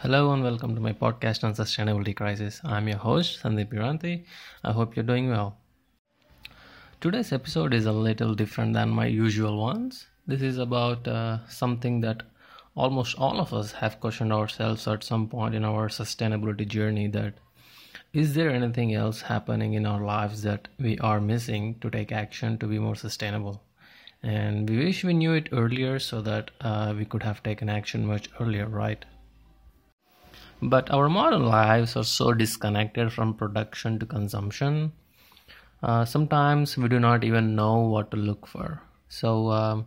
Hello and welcome to my podcast on sustainability crisis. I'm your host Sandeep Viranti. I hope you're doing well. Today's episode is a little different than my usual ones. This is about uh, something that almost all of us have questioned ourselves at some point in our sustainability journey that is there anything else happening in our lives that we are missing to take action to be more sustainable? And we wish we knew it earlier so that uh, we could have taken action much earlier, right? But our modern lives are so disconnected from production to consumption. Uh, sometimes we do not even know what to look for. So, um,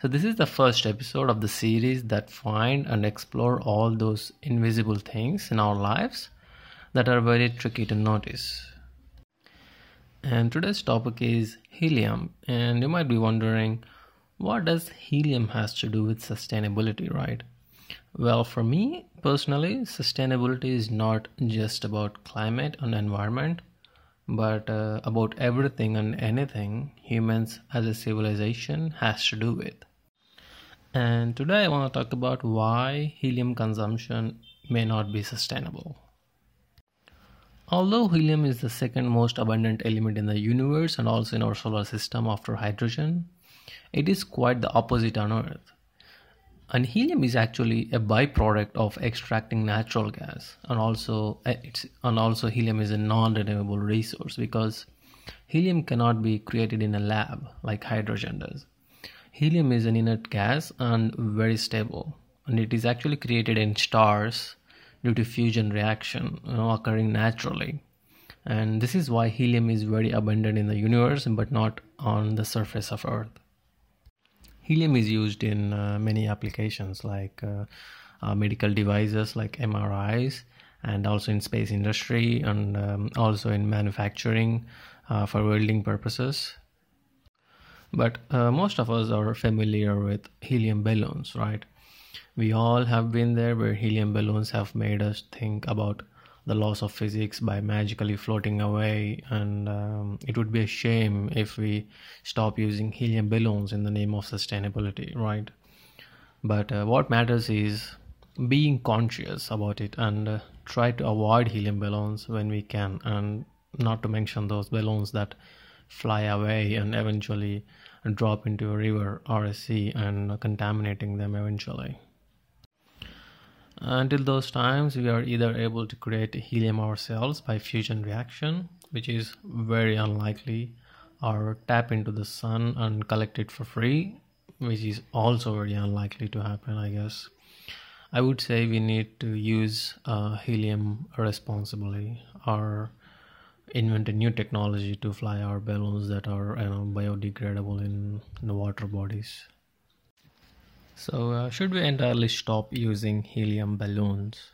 so this is the first episode of the series that find and explore all those invisible things in our lives that are very tricky to notice. And today's topic is helium, and you might be wondering, what does helium has to do with sustainability, right? Well, for me personally, sustainability is not just about climate and environment, but uh, about everything and anything humans as a civilization has to do with. And today I want to talk about why helium consumption may not be sustainable. Although helium is the second most abundant element in the universe and also in our solar system after hydrogen, it is quite the opposite on Earth and helium is actually a byproduct of extracting natural gas. And also eh, it's and also helium is a non-renewable resource because helium cannot be created in a lab like hydrogen does. Helium is an inert gas and very stable. And it is actually created in stars due to fusion reaction you know, occurring naturally. And this is why helium is very abundant in the universe but not on the surface of earth helium is used in uh, many applications like uh, uh, medical devices like mris and also in space industry and um, also in manufacturing uh, for welding purposes. But uh, most of us are familiar with helium balloons right? We all have been there where helium balloons have made us think about the laws of physics by magically floating away. And um, it would be a shame if we stop using helium balloons in the name of sustainability right? But uh, what matters is being conscious about it and uh, try to avoid helium balloons when we can. And not to mention those balloons that fly away and eventually drop into a river or a sea and contaminating them eventually until those times, we are either able to create helium ourselves by fusion reaction, which is very unlikely, or tap into the sun and collect it for free, which is also very unlikely to happen, I guess. I would say we need to use uh, helium responsibly or invent a new technology to fly our balloons that are you know, biodegradable in the water bodies. So, uh, should we entirely stop using helium balloons?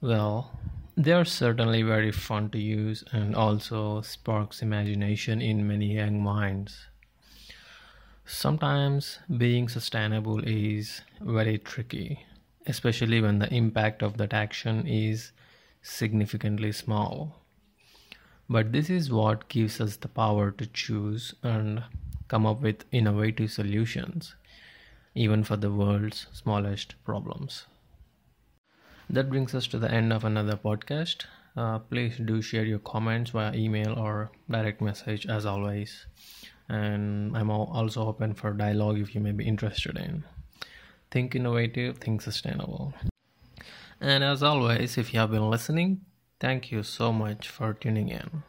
Well, they are certainly very fun to use and also sparks imagination in many young minds. Sometimes being sustainable is very tricky, especially when the impact of that action is significantly small. But this is what gives us the power to choose and come up with innovative solutions even for the world's smallest problems. That brings us to the end of another podcast. Uh, please do share your comments via email or direct message as always. And I'm also open for dialogue if you may be interested in. Think innovative, think sustainable. And as always, if you have been listening, thank you so much for tuning in.